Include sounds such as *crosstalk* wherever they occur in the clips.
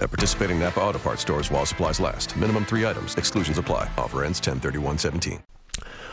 At participating Napa Auto Parts stores while supplies last. Minimum three items. Exclusions apply. Offer ends 103117.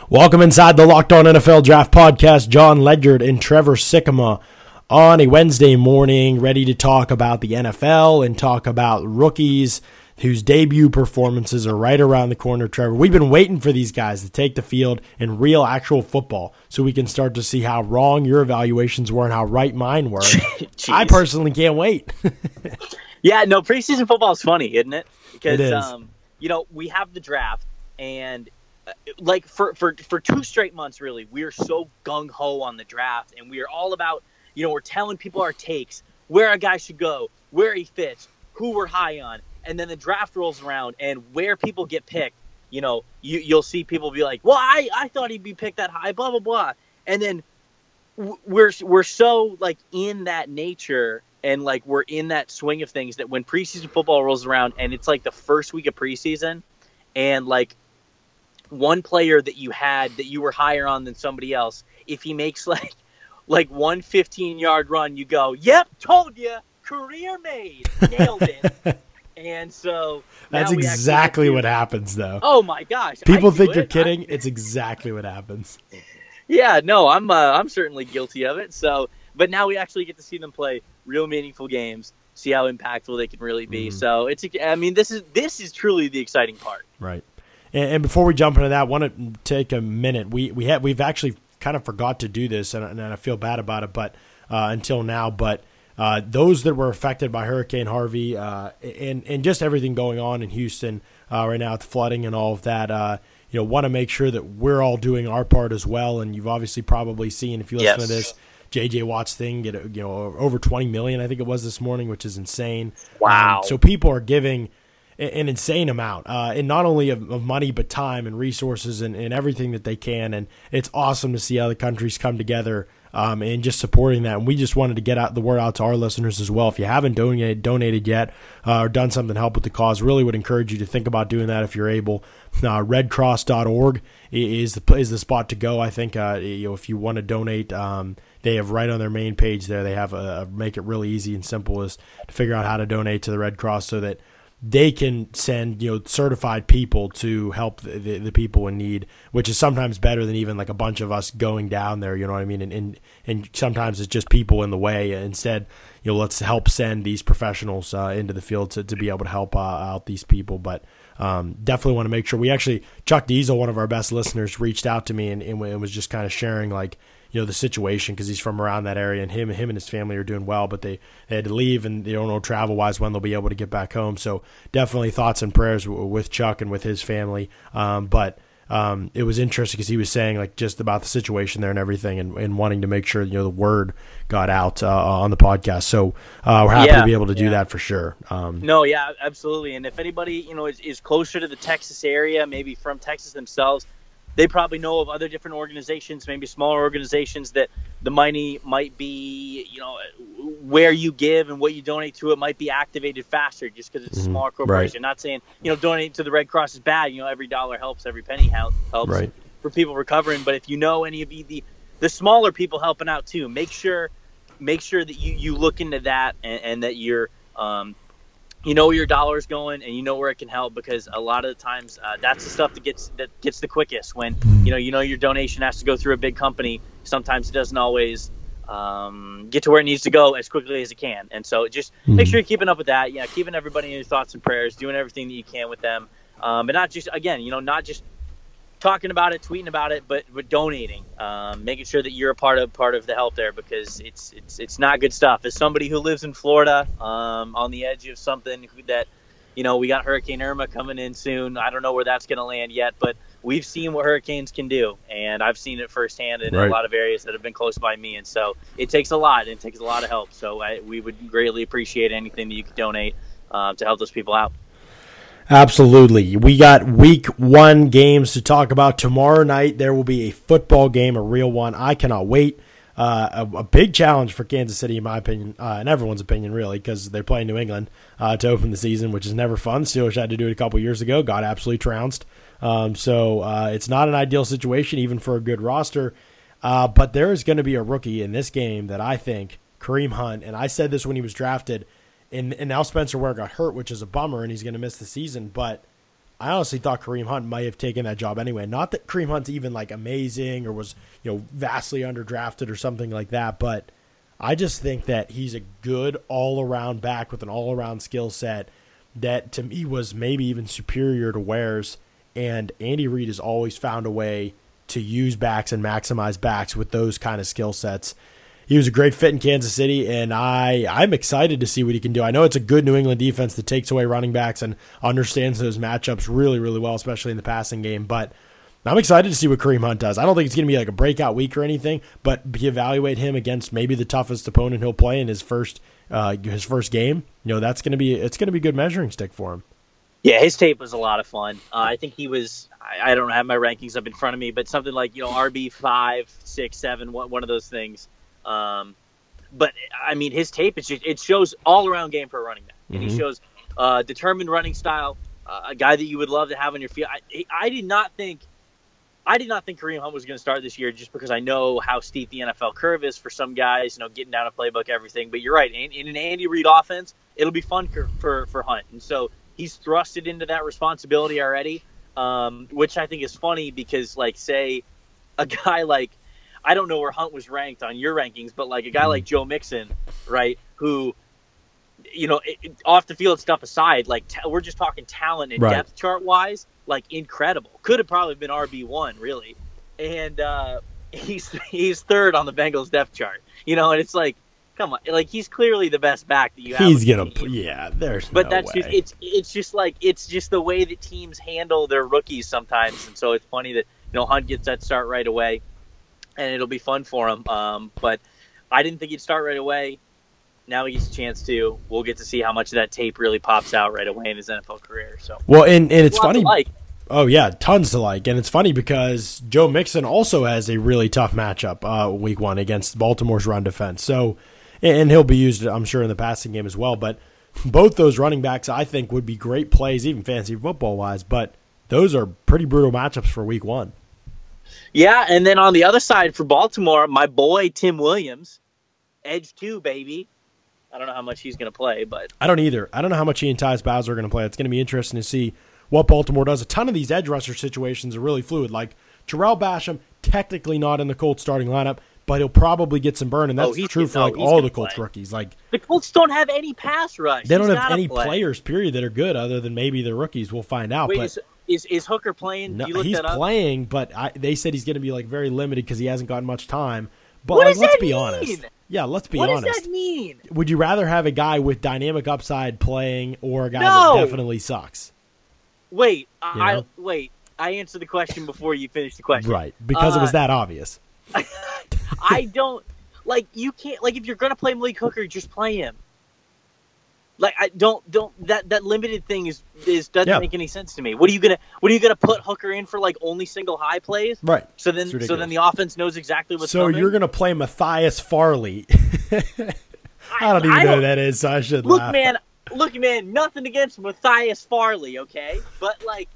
Welcome inside the Locked On NFL Draft Podcast. Jon Ledyard and Trevor Sikkema on a Wednesday morning, ready to talk about the NFL and talk about rookies whose debut performances are right around the corner. Trevor, we've been waiting for these guys to take the field in real, actual football, so we can start to see how wrong your evaluations were and how right mine were. *laughs* I personally can't wait. *laughs* Yeah, no, preseason football is funny, isn't it? Because It is. um, you know we have the draft, and uh, like for for for two straight months, really, we are so gung ho on the draft, and we are all about you know we're telling people our takes, where a guy should go, where he fits, who we're high on, and then the draft rolls around, and where people get picked. You know, you you'll see people be like, "Well, I I thought he'd be picked that high," blah blah blah, and then we're we're so like in that nature and like we're in that swing of things that when preseason football rolls around and it's like the first week of preseason and like one player that you had that you were higher on than somebody else if he makes *laughs* like like one 15 yard run you go yep told you career made nailed it *laughs* and so That's now we actually get exactly what happens, though. oh my gosh People think it. you're I- kidding. It's exactly what happens. *laughs* Yeah, no, I'm uh, I'm certainly guilty of it. So, but now we actually get to see them play real meaningful games, see how impactful they can really be. Mm-hmm. So it's I mean this is this is truly the exciting part. Right. And, and before we jump into that, want to take a minute. We we have we've actually kind of forgot to do this, and, and I feel bad about it. But uh, until now, but uh, those that were affected by Hurricane Harvey uh, and and just everything going on in Houston uh, right now, with the flooding and all of that. Uh, you know, want to make sure that we're all doing our part as well. And you've obviously probably seen if you listen Yes. to this. JJ Watt's thing get you know over 20 million I think it was this morning which is insane. Wow. Um, so people are giving an insane amount, uh, and not only of, of money but time and resources and, and everything that they can. And it's awesome to see other countries come together um, and just supporting that. And we just wanted to get out the word out to our listeners as well. If you haven't donated donated yet uh, or done something to help with the cause, really would encourage you to think about doing that if you're able. Uh, RedCross.org is the is the spot to go. I think uh, you know if you want to donate. Um, they have right on their main page there. They have a, a make it really easy and simple is to figure out how to donate to the Red Cross so that they can send you know certified people to help the, the, the people in need, which is sometimes better than even like a bunch of us going down there. You know what I mean? And and, and sometimes it's just people in the way. Instead, you know, let's help send these professionals uh, into the field to, to be able to help uh, out these people. But um, definitely want to make sure we actually Chuck Diesel, one of our best listeners, reached out to me and, and was just kind of sharing like you know the situation because he's from around that area and him him and his family are doing well but they, they had to leave and they don't know travel wise when they'll be able to get back home so definitely thoughts and prayers w- with chuck and with his family um, but um, it was interesting because he was saying like just about the situation there and everything and, and wanting to make sure you know the word got out uh, on the podcast so uh, we're happy Yeah, to be able to do yeah. that for sure um, No, yeah, absolutely. And if anybody you know is, is closer to the Texas area, maybe from Texas themselves, they probably know of other different organizations, maybe smaller organizations that the money might be, you know, where you give and what you donate to it might be activated faster just because it's a smaller corporation. Not saying you know donating to the Red Cross is bad. You know, every dollar helps, every penny helps Right. for people recovering. But if you know any of the the, the smaller people helping out too, make sure make sure that you you look into that and, and that you're um, you know where your dollar's going and you know where it can help because a lot of the times uh, that's the stuff that gets that gets the quickest when you know you know your donation has to go through a big company. Sometimes it doesn't always um, get to where it needs to go as quickly as it can. And so just make sure you're keeping up with that. Yeah keeping everybody in your thoughts and prayers doing everything that you can with them. Um, and not just again you know not just talking about it, tweeting about it, but but donating, um, making sure that you're a part of part of the help there because it's it's it's not good stuff. As somebody who lives in Florida, um, on the edge of something who, that, you know, we got Hurricane Irma coming in soon. I don't know where that's going to land yet, but we've seen what hurricanes can do, and I've seen it firsthand in Right. a lot of areas that have been close by me. And so it takes a lot, and it takes a lot of help. So I, we would greatly appreciate anything that you could donate uh, to help those people out. Absolutely. We got week one games to talk about. Tomorrow night, there will be a football game, a real one. I cannot wait. Uh, a, a, big challenge for Kansas City, in my opinion, uh, and everyone's opinion, really, because they're playing New England uh, to open the season, which is never fun. Steelers had to do it a couple years ago, got absolutely trounced. Um, so uh, it's not an ideal situation, even for a good roster. Uh, but there is going to be a rookie in this game that I think, Kareem Hunt, and I said this when he was drafted, and, and now Spencer Ware got hurt, which is a bummer, and he's going to miss the season. But I honestly thought Kareem Hunt might have taken that job anyway. Not that Kareem Hunt's even like amazing or was you know vastly underdrafted or something like that, but I just think that he's a good all around back with an all around skill set that to me was maybe even superior to Ware's. And Andy Reid has always found a way to use backs and maximize backs with those kind of skill sets he was a great fit in Kansas City, and I I'm excited to see what he can do. I know it's a good New England defense that takes away running backs and understands those matchups really really well, especially in the passing game. But I'm excited to see what Kareem Hunt does. I don't think it's going to be like a breakout week or anything, but evaluate him against maybe the toughest opponent he'll play in his first uh, his first game. You know that's going to be it's going to be a good measuring stick for him. Yeah, his tape was a lot of fun. Uh, I think he was. I, don't have my rankings up in front of me, but something like you know RB five, six, seven, one of those things. Um, but I mean, his tape just, it shows all around game for a running back, and mm-hmm. he shows uh, determined running style, uh, a guy that you would love to have on your field. I, I did not think. I did not think Kareem Hunt was going to start this year just because I know how steep the NFL curve is for some guys, you know, getting down a playbook, everything. But you're right. In, in an Andy Reid offense, it'll be fun for, for, for Hunt. And so he's thrusted into that responsibility already, um, which I think is funny because, like, say, a guy like I don't know where Hunt was ranked on your rankings, but like a guy like Joe Mixon, right, who, you know, it, off the field stuff aside, like t- we're just talking talent and right. depth chart wise, like incredible. Could have probably been RB one, really, and uh, he's he's third on the Bengals depth chart. You know, and it's like, come on, like he's clearly the best back that you have. He's gonna, yeah. There's, but no that's way. just it's it's just like it's just the way that teams handle their rookies sometimes, and so it's funny that you know Hunt gets that start right away and it'll be fun for him. Um, but I didn't think he'd start right away. Now he gets a chance to. We'll get to see how much of that tape really pops out right away in his NFL career. So well, and, and it's funny. Like. Oh yeah, tons to like, and it's funny because Joe Mixon also has a really tough matchup uh, week one against Baltimore's run defense. So, and he'll be used, I'm sure, in the passing game as well. But both those running backs, I think, would be great plays, even fantasy football wise. But those are pretty brutal matchups for week one. Yeah, and then on the other side for Baltimore, my boy Tim Williams, edge two, baby. I don't know how much he's going to play, but I don't either. I don't know how much he and Tyus Bowser are going to play. It's going to be interesting to see what Baltimore does. A ton of these edge rusher situations are really fluid. Like Tarell Basham, technically not in the Colts starting lineup, but he'll probably get some burn, and oh, that's oh, true for like all the Colts play. rookies. Like the Colts don't have any pass rush. They don't he's have any play. players, period, that are good other than maybe the rookies. We'll find out. Wait, but is, is is Hooker playing? No, he's playing, but I, they said he's going to be like very limited because he hasn't gotten much time. But what like, let's be mean? honest. Yeah, let's be what honest. What does that mean? Would you rather have a guy with dynamic upside playing or a guy no! that definitely sucks? Wait, you I, wait. I answered the question before you finished the question. Right, because uh, it was uh, that obvious. *laughs* I don't like you can't like if you're going to play Malik Hooker, just play him. Like I don't don't that that limited thing is is doesn't yeah. make any sense to me. What are you gonna what are you gonna put Hooker in for like only single high plays? Right. So then so then the offense knows exactly what's so coming. you're gonna play Matthias Farley. *laughs* I don't even I know don't, who that is, so I should look, laugh. man. Look, man. Nothing against Matthias Farley, okay? But like,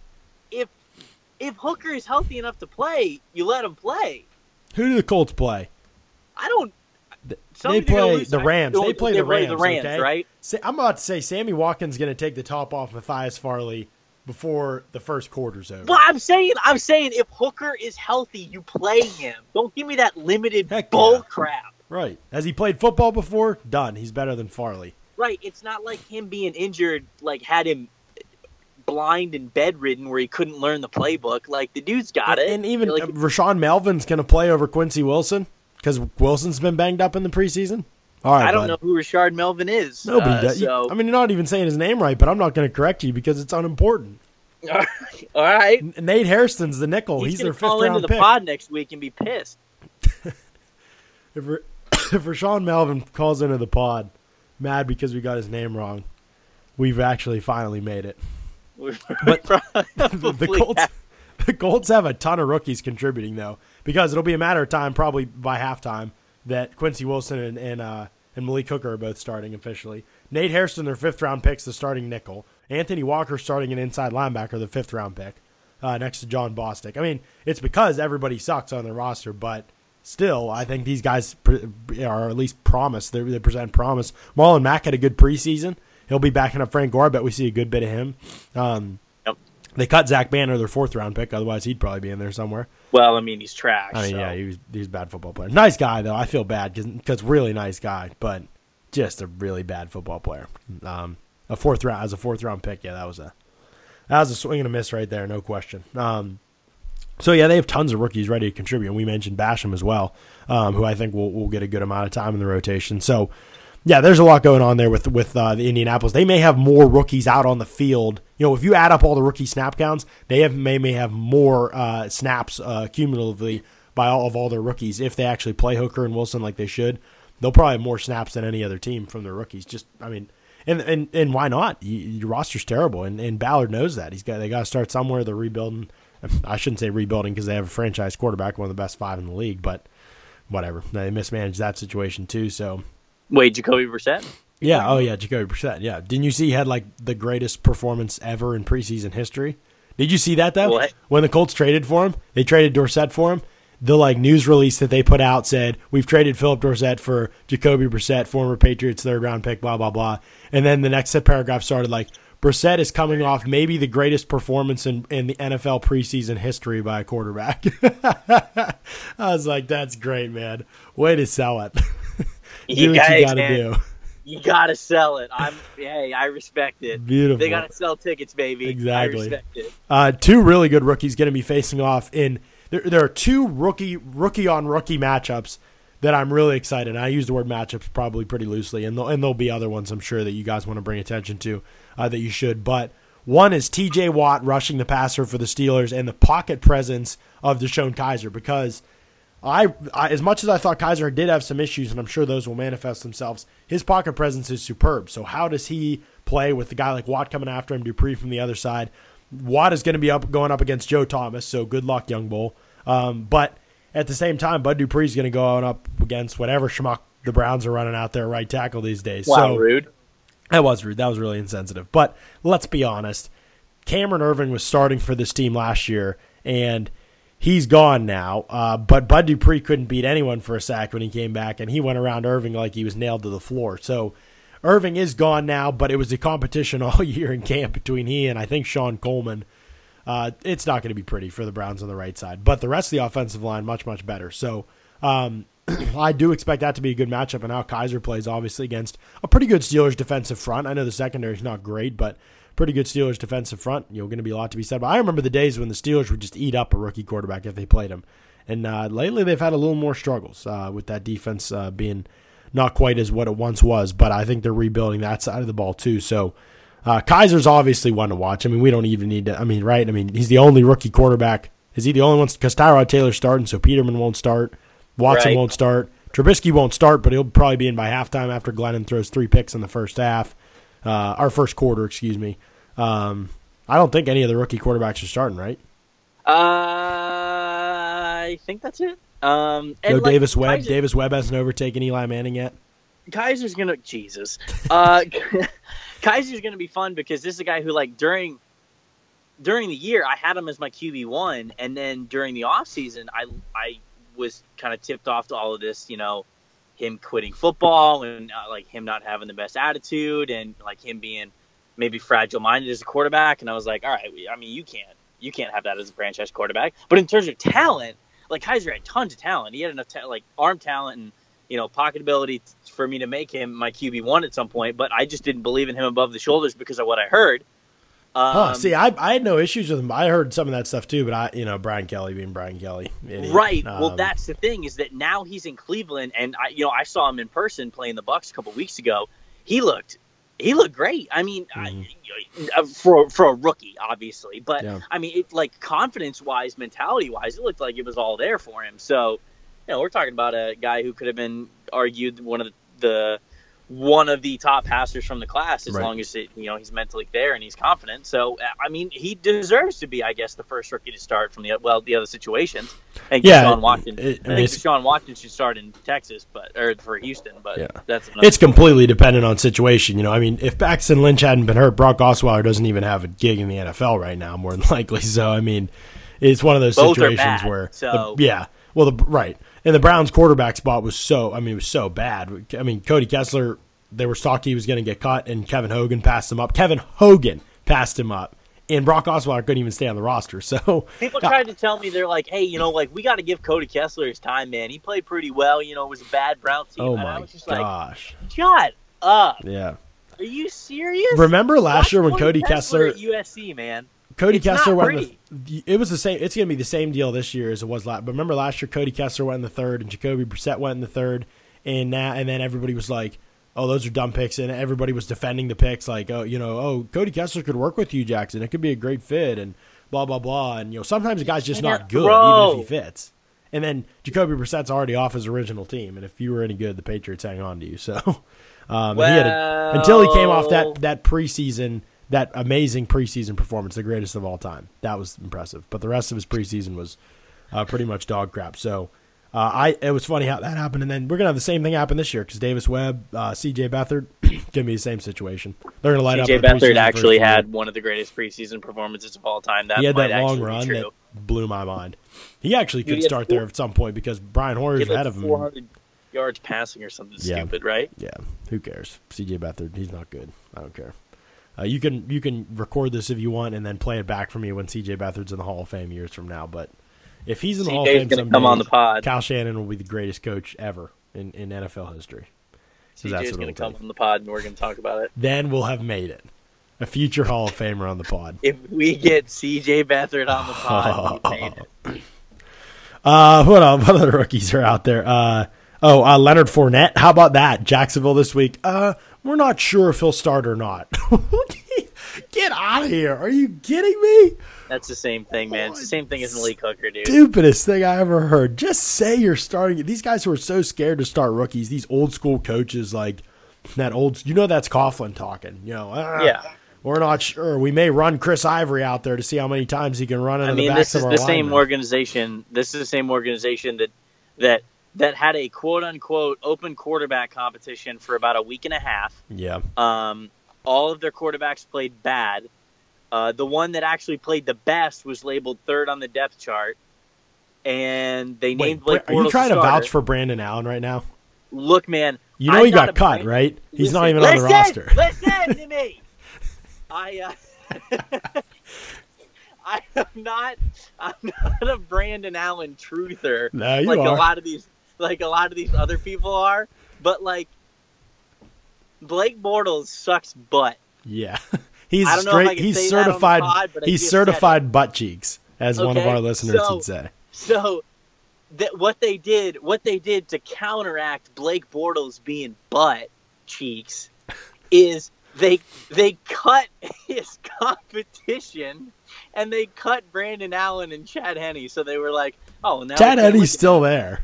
if if Hooker is healthy enough to play, you let him play. Who do the Colts play? I don't they play the Rams. They play the Rams. The Rams, okay? right? I'm about to say Sammy Watkins going to take the top off Matthias Farley before the first quarter's over. Well, I'm saying, I'm saying, if Hooker is healthy, you play him. Don't give me that limited Heck bull yeah. crap. Right? Has he played football before? Done. He's better than Farley. Right. It's not like him being injured, like had him blind and bedridden where he couldn't learn the playbook. Like the dude's got and, it. And even like, uh, Rashaan Melvin's going to play over Quincy Wilson. Because Wilson's been banged up in the preseason. All right, I don't bud. know who Rashard Melvin is. Nobody uh, does. So. I mean, you're not even saying his name right, but I'm not going to correct you because it's unimportant. *laughs* All right. Nate Hairston's the nickel. He's, He's their fifth round pick. call into the pod next week and be pissed. *laughs* if, *coughs* if Rashaan Melvin calls into the pod, mad because we got his name wrong, we've actually finally made it. We But *laughs* the Colts, have- the Colts have a ton of rookies contributing though, because it'll be a matter of time, probably by halftime, that Quincy Wilson and and, uh, and Malik Hooker are both starting officially. Nate Hairston, their fifth round pick's the starting nickel. Anthony Walker starting an inside linebacker, the fifth round pick, uh, next to Jon Bostic. I mean, it's because everybody sucks on the roster, but still, I think these guys pre- are at least promise. They, they present promise. Marlon Mack had a good preseason. He'll be backing up Frank Gore. I bet we see a good bit of him. Um. They cut Zach Banner, their fourth round pick. Otherwise, he'd probably be in there somewhere. Well, I mean, he's trash. I mean, so. yeah, he was he was a bad football player. Nice guy though. I feel bad because really nice guy, but just a really bad football player. Um, a fourth round as a fourth round pick. Yeah, that was a that was a swing and a miss right there, no question. Um, so yeah, they have tons of rookies ready to contribute. And we mentioned Basham as well, um, who I think will will get a good amount of time in the rotation. So yeah, there's a lot going on there with with uh, the Indianapolis. They may have more rookies out on the field. You know, if you add up all the rookie snap counts, they have may may have more uh, snaps uh, cumulatively by all of all their rookies if they actually play Hooker and Wilson like they should. They'll probably have more snaps than any other team from their rookies. Just, I mean, and and, and why not? You, your roster's terrible, and, and Ballard knows that. He's got they got to start somewhere. They're rebuilding. I shouldn't say rebuilding because they have a franchise quarterback, one of the best five in the league, but whatever. They mismanaged that situation too. So Wait, Jacoby Brissett? yeah. Oh, yeah. Jacoby Brissett. Yeah. Didn't you see he had like the greatest performance ever in preseason history? Did you see that though? What? When the Colts traded for him, they traded Dorsett for him. The like news release that they put out said we've traded Phillip Dorsett for Jacoby Brissett, former Patriots third round pick, blah blah blah. And then the next paragraph started like Brissett is coming off maybe the greatest performance in, in the NFL preseason history by a quarterback. *laughs* I was like, that's great, man. Way to sell it. *laughs* *laughs* You what you got to man. do. You gotta sell it. I'm hey, I respect it. Beautiful. They gotta sell tickets, baby. Exactly. I respect it. Uh, two really good rookies going to be facing off in. There, there are two rookie rookie on rookie matchups that I'm really excited. I use the word matchups probably pretty loosely, and there'll, and there'll be other ones I'm sure that you guys want to bring attention to uh, that you should. But one is T.J. Watt rushing the passer for the Steelers and the pocket presence of DeShone Kizer because I, I as much as I thought Kizer did have some issues, and I'm sure those will manifest themselves. His pocket presence is superb. So how does he play with the guy like Watt coming after him, Dupree from the other side? Watt is going to be up going up against Joe Thomas, so good luck, young bull. Um, but at the same time, Bud Dupree is going to go on up against whatever schmuck the Browns are running out there right tackle these days. Wow, so rude. that was rude. That was really insensitive. But let's be honest. Cameron Erving was starting for this team last year, and he's gone now. Uh, but Bud Dupree couldn't beat anyone for a sack when he came back, and he went around Erving like he was nailed to the floor. So Erving is gone now, but it was a competition *laughs* all year in camp between he and I think Shon Coleman. Uh, it's not going to be pretty for the Browns on the right side, but the rest of the offensive line much much better. So um, *clears throat* I do expect that to be a good matchup. And how Kizer plays obviously against a pretty good Steelers defensive front. I know the secondary is not great, but pretty good Steelers defensive front. You know, going to be a lot to be said. But I remember the days when the Steelers would just eat up a rookie quarterback if they played him. And uh, lately they've had a little more struggles uh, with that defense uh, being not quite as what it once was. But I think they're rebuilding that side of the ball too. So. Uh, Kizer's obviously one to watch. I mean, we don't even need to. I mean, right? I mean, he's the only rookie quarterback. Is he the only one? Because Tyrod Taylor's starting, so Peterman won't start. Watson Right. won't start. Trubisky won't start, but he'll probably be in by halftime after Glennon throws three picks in the first half, uh, our first quarter, excuse me. Um, I don't think any of the rookie quarterbacks are starting, right? Uh, I think that's it. Um, No like, Davis Webb. Kizer- Davis Webb hasn't overtaken Eli Manning yet. Kizer's gonna Jesus. Uh, *laughs* Kizer's gonna be fun because this is a guy who like during during the year I had him as my QB one, and then during the off season I I was kind of tipped off to all of this, you know, him quitting football and uh, like him not having the best attitude and like him being maybe fragile minded as a quarterback, and I was like, all right, I mean you can't you can't have that as a franchise quarterback, but in terms of talent, like Kizer had tons of talent. He had enough ta- like arm talent and you know, pocket ability t- for me to make him my QB one at some point, but I just didn't believe in him above the shoulders because of what I heard. Um, Huh, see, I, I had no issues with him. I heard some of that stuff too, but I, you know, Brian Kelly being Brian Kelly, idiot. right. well, Um, that's the thing is that now he's in Cleveland, and I, you know, I saw him in person playing the Bucks a couple weeks ago. He looked, he looked great. I mean, I, uh, for for a rookie, obviously, but Yeah. I mean, it like confidence wise, mentality wise, it looked like it was all there for him. So, you know, we're talking about a guy who could have been argued one of the, the one of the top passers from the class as Right. long as it, you know he's mentally there and he's confident. So I mean, he deserves to be, I guess, the first rookie to start from the well the other situations. And Yeah, Deshaun Watson, it- I I think Deshaun Watson should start in Texas, but or for Houston, but Yeah. that's another It's completely dependent on situation. You know, I mean, if Paxton Lynch hadn't been hurt, Brock Osweiler doesn't even have a gig in the NFL right now, more than *laughs* likely. So, I mean, it's one of those Both situations bad, where, the- yeah, well, the right, and the Browns quarterback spot was so, I mean, it was so bad. I mean, Cody Kessler, they were talking he was going to get cut, and Kevin Hogan passed him up. Kevin Hogan passed him up, and Brock Osweiler couldn't even stay on the roster. *laughs* So, People tried to tell me they're like, hey, you know, like we got to give Cody Kessler his time, man. He played pretty well. You know, it was a bad Brown team. oh and I my was just like, gosh, shut up. yeah. Are you serious? Remember last Watch year when Cody Kessler at USC, man. Cody It's Kessler went the, it was the same it's going to be the same deal this year as it was last but remember last year Cody Kessler went in the third and Jacoby Brissett went in the third and now and then everybody was like oh those are dumb picks and everybody was defending the picks like oh you know oh Cody Kessler could work with Hue Jackson it could be a great fit and blah blah blah and you know sometimes a guy's just not good Bro. even if he fits and then Jacoby Brissett's already off his original team and if you were any good the Patriots hang on to you so *laughs* um, and he had a, until he came off that that preseason, that amazing preseason performance, the greatest of all time. That was impressive. But the rest of his preseason was uh, pretty much dog crap. So uh, I it was funny how that happened, and then we're gonna have the same thing happen this year because Davis Webb, uh, C.J. Beathard, *clears throat* gonna be the same situation. They're gonna light up. CJ in Beathard actually first had one of the greatest preseason performances of all time. That He had might that long run that blew my mind. He actually could he start four- there at some point because Brian He Hoyer's ahead of him. yards passing or something Yeah. stupid, right? Yeah, who cares? CJ Beathard, he's not good. I don't care. Uh, you can you can record this if you want and then play it back for me when CJ Beathard's in the Hall of Fame years from now. But if he's in the Hall of Fame someday, come on the pod. Kyle Shanahan will be the greatest coach ever in, in NFL history. that's CJ's going to come on the pod and we're going to talk about it. Then we'll have made it. A future Hall of Famer on the pod. If we get CJ Beathard on the pod, *laughs* we made it. Uh, what, uh, *laughs* what other rookies are out there? Uh, oh, uh, Leonard Fournette. How about that? Jacksonville this week. Uh, we're not sure if he'll start or not. *laughs* Get out of here. Are you kidding me? That's the same thing, man. It's the same thing as Malik Hooker, dude. Stupidest thing I ever heard. Just say you're starting. These guys who are so scared to start rookies, these old school coaches like that old, you know, that's Coughlin talking. You know, "Ah, Yeah. we're not sure. We may run Chris Ivory out there to see how many times he can run into I the mean, backs this is the same organization. This is the same organization that that that had a quote unquote open quarterback competition for about a week and a half. Yeah. Um, all of their quarterbacks played bad. Uh, the one that actually played the best was labeled third on the depth chart, and they Wait, named Blake are you trying to vouch for Brandon Allen right now? Look, man, You know I'm he got cut, Brand- right? He's not Listen- even on the roster. *laughs* Listen to me. I uh, *laughs* I am not I'm not a Brandon Allen truther No, you like are. a lot of these like a lot of these other people are, but like Blake Bortles sucks butt. Yeah. *laughs* He's I don't know if I straight he's say that on the certified pod, he's just said it. certified butt cheeks, as one of our listeners so- would say. So that what they did, what they did to counteract Blake Bortles being butt cheeks, *laughs* is they they cut *laughs* his competition and they cut Brandon Allen and Chad Henne. So they were like, "Oh, now Chad Henne's still there.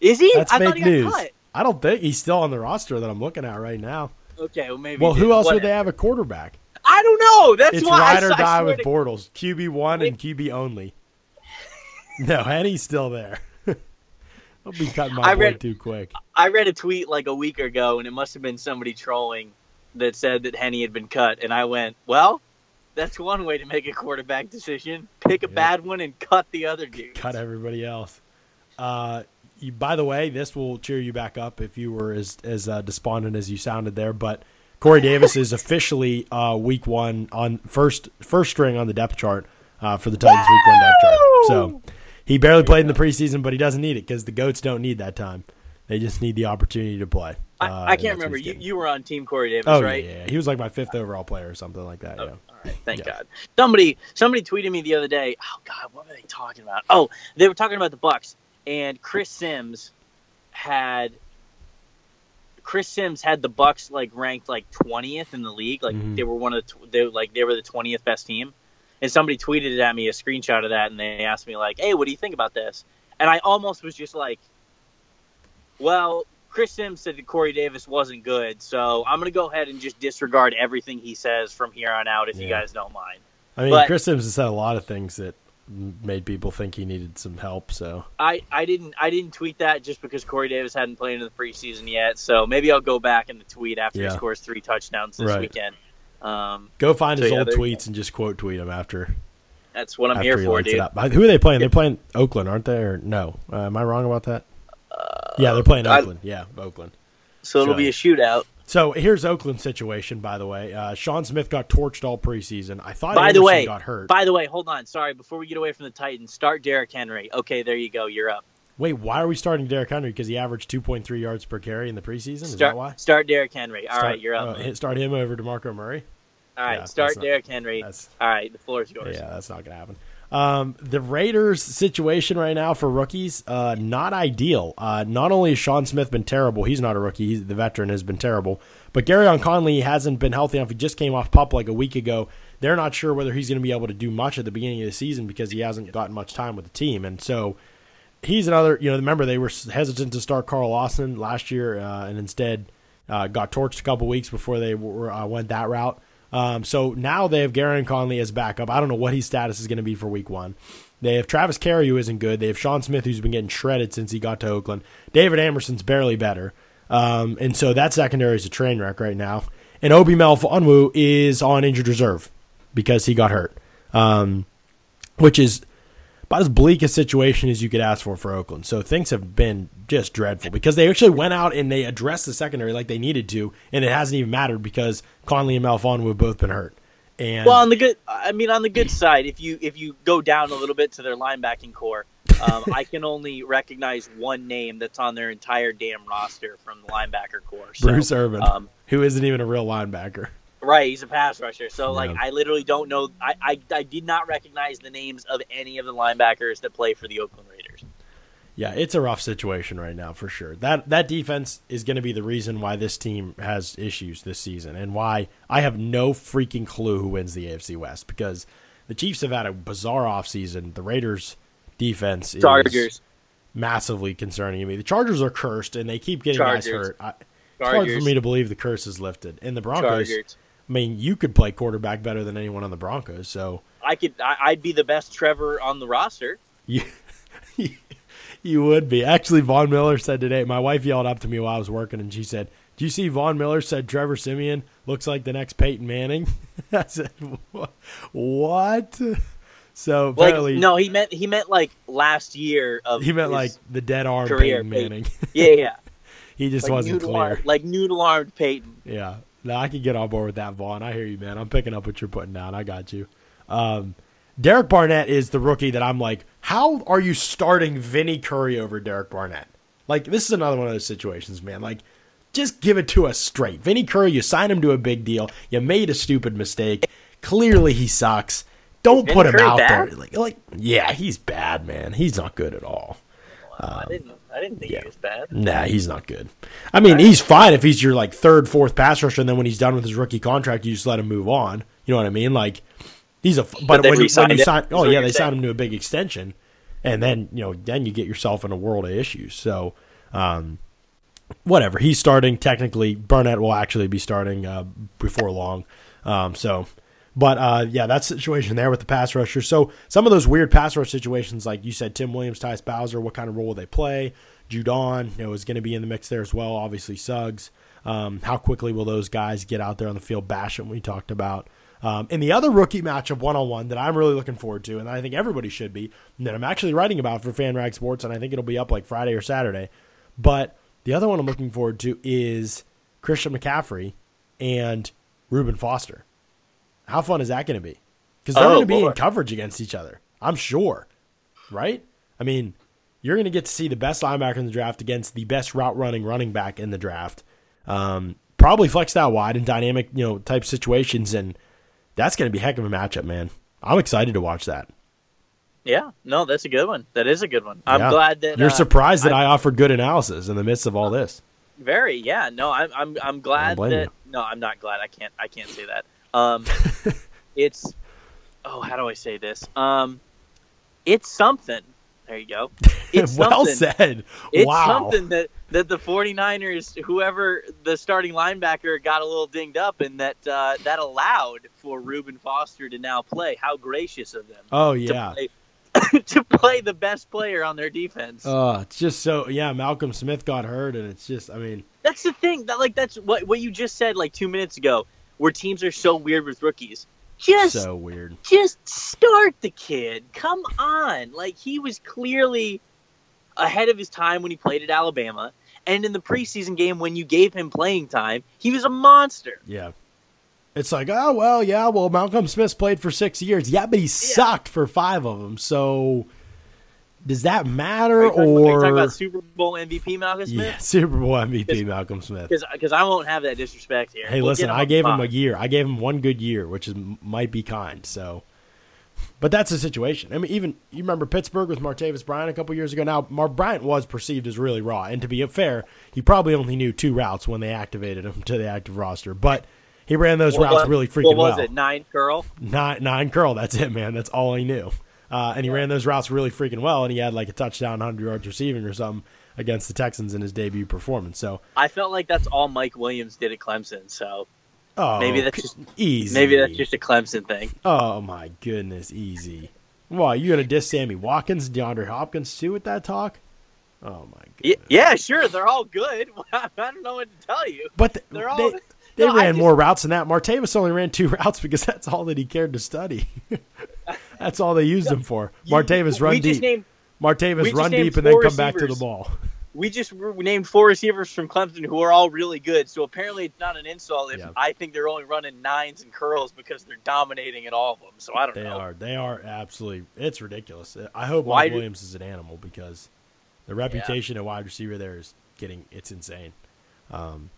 Is he? That's I fake he news. I don't think he's still on the roster that I'm looking at right now. Okay, well maybe. Well, who else would they have a quarterback? I don't know. That's It's why ride I, or die with to- Bortles. QB one and QB only. *laughs* no, Henne's still there. *laughs* Don't be cutting my I boy read- too quick. I read a tweet like a week ago, and it must have been somebody trolling that said that Henne had been cut, and I went, "Well, that's one way to make a quarterback decision: pick a bad one and cut the other dude." cut everybody else. Uh, you, by the way, this will cheer you back up if you were as as uh, despondent as you sounded there. But Corey Davis is officially uh, week one on first first string on the depth chart uh, for the Titans week one depth chart. So he barely played in the preseason, but he doesn't need it because the goats don't need that time. They just need the opportunity to play. I, Uh, I can't remember. You, you were on Team Corey Davis, Oh right? yeah, yeah, he was like my fifth overall player or something like that. Oh, Yeah. all right, thank Yeah. God. Somebody somebody tweeted me the other day. Oh God, what were they talking about? Oh, they were talking about the Bucks and Chris Sims had Chris Sims had the Bucks like ranked like twentieth in the league. Like Mhm. they were one of the tw- they like they were the twentieth best team. And somebody tweeted it at me a screenshot of that, and they asked me like, "Hey, what do you think about this?" And I almost was just like, "Well, Chris Sims said that Corey Davis wasn't good, so I'm gonna go ahead and just disregard everything he says from here on out, if you guys don't mind. I mean, But- Chris Sims has said a lot of things that made people think he needed some help. So I, I didn't I didn't tweet that just because Corey Davis hadn't played in the preseason yet. So maybe I'll go back in the tweet after Yeah. he scores three touchdowns this Right. weekend. Um, go find So, his yeah, old tweets and just quote tweet him after. that's what I'm here he for, dude. Uh, Who are they playing? They're playing Oakland, aren't they? Or no? Uh, am I wrong about that? yeah, they're playing Uh, I- Oakland. yeah, Oakland. So it'll So- be a shootout. So here's Oakland's situation, by the way. Uh, Sean Smith got torched all preseason. I thought By the way, got hurt. by the way, hold on. Sorry, before we get away from the Titans, start Derrick Henry. Okay, there you go. You're up. Wait, why are we starting Derrick Henry? Because he averaged 2.3 yards per carry in the preseason. Is Start that why? start Derrick Henry. All right, Start- you're up. uh, start him over Demarco Murray. All right, yeah, start Derrick Henry. All right, the floor is yours. Yeah, that's not going to happen. Um, the Raiders' situation right now for rookies, uh, not ideal. Uh, not only has Sean Smith been terrible, he's not a rookie, he's, the veteran has been terrible, but Gareon Conley hasn't been healthy enough. He just came off pup like a week ago. They're not sure whether he's going to be able to do much at the beginning of the season because he hasn't gotten much time with the team. And so he's another, you know, remember they were hesitant to start Carl Lawson last year uh, and instead uh, got torched a couple weeks before they were, uh, went that route. Um, so now they have Gareon Conley as backup. I don't know what his status is going to be for week one. They have Travis Carey, who isn't good. They have Sean Smith, who's been getting shredded since he got to Oakland. David Amerson's barely better. Um, and so that secondary is a train wreck right now. And Obi Melifonwu is on injured reserve because he got hurt, um, which is about as bleak a situation as you could ask for for Oakland. So things have been just dreadful because they actually went out and they addressed the secondary like they needed to, and it hasn't even mattered because Conley and Melifonwu have both been hurt. And Well, on the good, I mean, on the good side, if you if you go down a little bit to their linebacking core, um, *laughs* I can only recognize one name that's on their entire damn roster from the linebacker core. So, Bruce Irvin, um, who isn't even a real linebacker. Right? He's a pass rusher. So, like, Yeah. I literally don't know. I, I I did not recognize the names of any of the linebackers that play for the Oakland Raiders. Yeah, it's a rough situation right now for sure. That that defense is going to be the reason why this team has issues this season and why I have no freaking clue who wins the AFC West because the Chiefs have had a bizarre offseason. The Raiders defense is Chargers, massively concerning to me. The Chargers are cursed and they keep getting guys hurt. I, it's hard for me to believe the curse is lifted. And the Broncos, Chargers. I mean, you could play quarterback better than anyone on the Broncos, so I could. I, I'd be the best Trevor on the roster. You, *laughs* you would be. Actually, Von Miller said today, my wife yelled up to me while I was working, and she said, Do you see Von Miller said Trevor Siemian looks like the next Peyton Manning? *laughs* I said, What? So Like, no, he meant he meant like last year of he meant like the dead arm career. Peyton Manning. yeah, yeah. *laughs* he just like wasn't clear. armed, like noodle armed Peyton. Yeah. No, I can get on board with that, Von. I hear you, man. I'm picking up what you're putting down. I got you. Um, Derek Barnett is the rookie that I'm like, how are you starting Vinny Curry over Derek Barnett? Like, this is another one of those situations, man. Like, just give it to us straight. Vinny Curry, you signed him to a big deal. You made a stupid mistake. Clearly, he sucks. Don't Vinny put him Curry out bad? there. Like, like, yeah, he's bad, man. He's not good at all. I didn't. I didn't think yeah. he was bad. Nah, he's not good. I mean, he's fine if he's your like third, fourth pass rusher, and then when he's done with his rookie contract, you just let him move on. You know what I mean? Like he's a. But, they when, you, when you sign, oh yeah, they signed him to a big extension, and then you know, then you get yourself in a world of issues. So, um, whatever. He's starting technically. Barnett will actually be starting uh, before long. Um, so, but uh, yeah, that situation there with the pass rusher. So some of those weird pass rush situations, like you said, Tim Williams, Tyus Bowser, what kind of role will they play? Judon, you know, is going to be in the mix there as well. Obviously, Suggs. Um, how quickly will those guys get out there on the field? Basham, we talked about. Um, and the other rookie matchup one on one that I'm really looking forward to, and I think everybody should be, that I'm actually writing about for Fan FanRag Sports, and I think it'll be up like Friday or Saturday. But the other one I'm looking forward to is Christian McCaffrey and Reuben Foster. How fun is that going to be? Because they're Oh, going to be in coverage against each other. I'm sure, right? I mean, you're going to get to see the best linebacker in the draft against the best route running running back in the draft. Um, probably flexed out wide in dynamic, you know, type situations, and that's going to be a heck of a matchup, man. I'm excited to watch that. Yeah, no, that's a good one. That is a good one. I'm Yeah. glad that you're uh, surprised that I, offered good analysis in the midst of all this. Very, yeah. No, I'm I'm I'm glad that. you. No, I'm not glad. I can't I can't say that. Um, *laughs* it's oh, how do I say this? Um, it's something. There you go. *laughs* It's well said. It's wow. something that that the 49ers, whoever the starting linebacker, got a little dinged up, and that uh, that allowed for Reuben Foster to now play. How gracious of them Oh to yeah. play, *coughs* to play the best player on their defense. Oh, it's just so yeah. Malcolm Smith got hurt, and it's just I mean, That's the thing. That like that's what what you just said like two minutes ago, where teams are so weird with rookies. Just so weird. just start the kid. Come on. Like he was clearly ahead of his time when he played at Alabama. And in the preseason game when you gave him playing time, he was a monster. Yeah. It's like, oh well, yeah, well, Malcolm Smith's played for six years. Yeah, but he sucked for five of them. So does that matter talking, are you or talking about Super Bowl MVP Malcolm Smith? yeah? Super Bowl MVP Malcolm Smith? Because I won't have that disrespect here. Hey, We'll listen, I gave him a year. I gave him one good year, which is might be kind. So, but that's the situation. I mean, even you remember Pittsburgh with Martavis Bryant a couple years ago. Now, Mar Bryant was perceived as really raw, and to be fair, he probably only knew two routes when they activated him to the active roster, but. He ran those What routes was- really freaking well. What was well. it? Nine curl? Nine nine curl. That's it, man. That's all he knew. Uh, and he ran those routes really freaking well, and he had like a touchdown, hundred yards receiving or something against the Texans in his debut performance. So, I felt like that's all Mike Williams did at Clemson. So oh, Maybe that's just- easy. maybe that's just a Clemson thing. Oh my goodness, easy. Why you gonna diss Sammy Watkins, DeAndre Hopkins too with that talk? Oh my goodness. Yeah, sure, they're all good. *laughs* I don't know what to tell you. But th- They're all- they, they No, ran just- more routes than that. Martavis only ran two *laughs* routes because that's all that he cared to study. *laughs* that's all they used him for. Martavis run we just deep. named Martavis run deep and then come back to the ball. we just named four receivers from Clemson who are all really good. So apparently, it's not an insult if Yeah. I think they're only running nines and curls because they're dominating at all of them. So I don't They know. They are. They are absolutely. It's ridiculous. I hope Mike Williams is an animal because the reputation at wide receiver there is getting. It's insane. Um,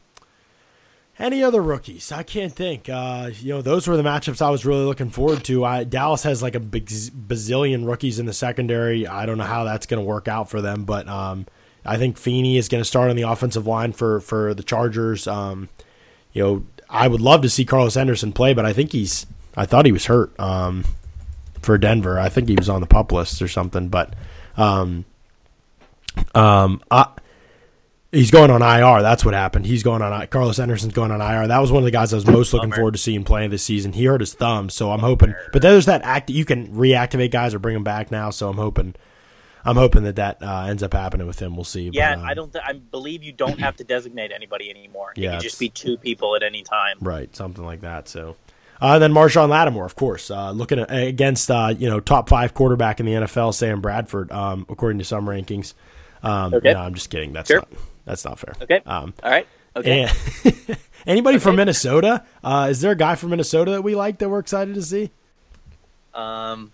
any other rookies? I can't think. Uh, you know, those were the matchups I was really looking forward to. I, Dallas has like a big bazillion rookies in the secondary. I don't know how that's going to work out for them, but um, I think Feeney is going to start on the offensive line for for the Chargers. Um, you know, I would love to see Carlos Henderson play, but I think he's. I thought he was hurt um, for Denver. I think he was on the pup list or something, but um, um, I, he's going on IR. That's what happened. He's going on. Carlos Henderson's going on IR. That was one of the guys I was most looking Bummer. forward to seeing playing this season. He hurt his thumb, so I'm hoping. But there's that act you can reactivate guys or bring them back now. So I'm hoping. I'm hoping that that uh, ends up happening with him. We'll see. Yeah, But, um, I don't. Th- I believe you don't have to designate anybody anymore. Yeah, can just be two people at any time. Right, something like that. So, uh, then Marshon Lattimore, of course, uh, looking at, against uh, you know top five quarterback in the NFL, Sam Bradford, um, according to some rankings. Um, Okay. No, I'm just kidding. That's Sure. not that's not fair. Okay. Um, All right. Okay. *laughs* anybody from Minnesota? Uh, is there a guy from Minnesota that we like that we're excited to see? Um,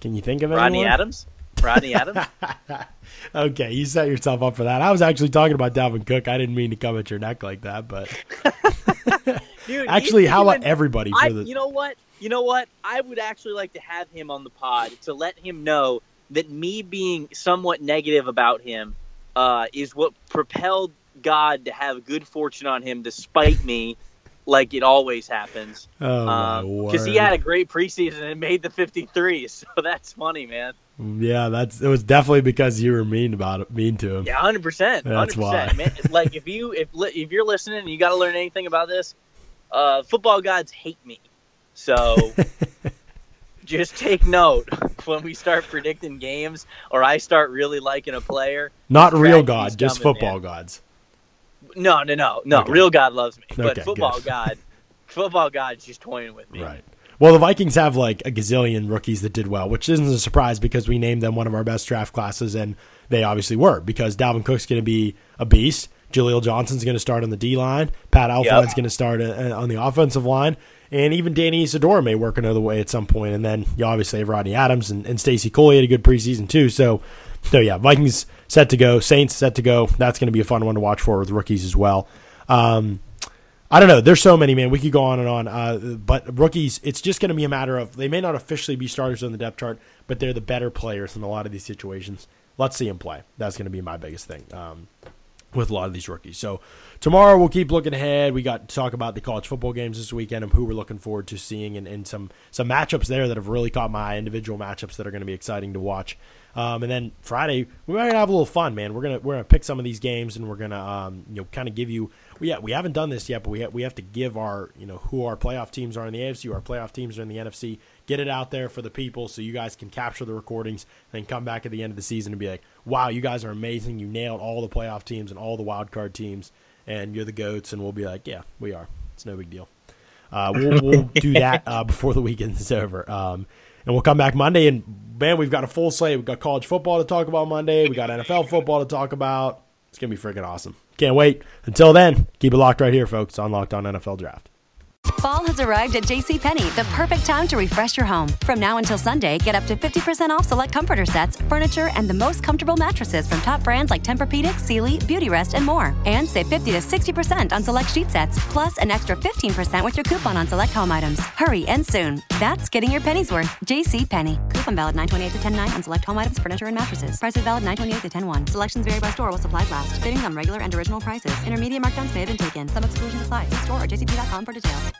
Can you think of Rodney anyone? Adams. Rodney Adams. *laughs* Okay, you set yourself up for that. I was actually talking about Dalvin Cook. I didn't mean to come at your neck like that, but *laughs* Dude, actually, how about everybody for I, the? you know what? You know what? I would actually like to have him on the pod to let him know that me being somewhat negative about him uh, is what propelled God to have good fortune on him despite me, like it always happens. oh Because he had a great preseason and made the 53, *laughs* so that's funny, man. Yeah, that's it was definitely because you were mean about it, mean to him. Yeah, hundred percent, That's why. percent. Man, like if you if if you're listening and you got to learn anything about this, uh, football gods hate me. So *laughs* just take note *laughs* when we start predicting games, or I start really liking a player. Not real God, just coming, football man. gods. No, no, no, no. Okay. Real God loves me, but Okay, football good. god, *laughs* football god's just toying with me. Right. Well, the Vikings have like a gazillion rookies that did well, which isn't a surprise because we named them one of our best draft classes, and they obviously were because Dalvin Cook's going to be a beast. Jaleel Johnson's going to start on the D line. Pat Elflein's Yep. going to start uh, on the offensive line. And even Danny Isidora may work another way at some point. And then you obviously have Rodney Adams and, and Stacy Coley had a good preseason too. So, so yeah, Vikings set to go. Saints set to go. That's going to be a fun one to watch for with rookies as well. Um, I don't know. There's so many, man. We could go on and on. Uh, but rookies, it's just going to be a matter of they may not officially be starters on the depth chart, but they're the better players in a lot of these situations. Let's see them play. That's going to be my biggest thing. Um, with a lot of these rookies. So tomorrow we'll keep looking ahead. We got to talk about the college football games this weekend and who we're looking forward to seeing and, and some some matchups there that have really caught my eye, individual matchups that are going to be exciting to watch. Um, and then Friday we might have a little fun, man. We're gonna we're gonna pick some of these games and we're gonna um, you know kind of give you we yeah, we haven't done this yet, but we ha- we have to give our you know who our playoff teams are in the AFC, who our playoff teams are in the NFC. Get it out there for the people so you guys can capture the recordings, then come back at the end of the season and be like, "Wow, you guys are amazing! You nailed all the playoff teams and all the wild card teams, and you're the goats." And we'll be like, "Yeah, we are. It's no big deal." Uh, we'll, we'll *laughs* do that uh, before the weekend is over. Um, and we'll come back Monday. And man, we've got a full slate. We've got college football to talk about Monday. We got NFL football to talk about. It's gonna be freaking awesome. Can't wait. Until then, keep it locked right here, folks, on Locked On NFL Draft. Fall has arrived at JCPenney, the perfect time to refresh your home. From now until Sunday, get up to 50% off select comforter sets, furniture, and the most comfortable mattresses from top brands like Tempur-Pedic, Sealy, Beautyrest, and more. And save 50 to 60% on select sheet sets, plus an extra 15% with your coupon on select home items. Hurry and soon. That's getting your pennies worth. JCPenney. Coupon valid 928 to 109 on select home items, furniture, and mattresses. Prices valid 928 to 101. Selections vary by store while supplies last. Savings on regular and original prices. Intermediate markdowns may have been taken. Some exclusions apply. See store or jcp.com for details.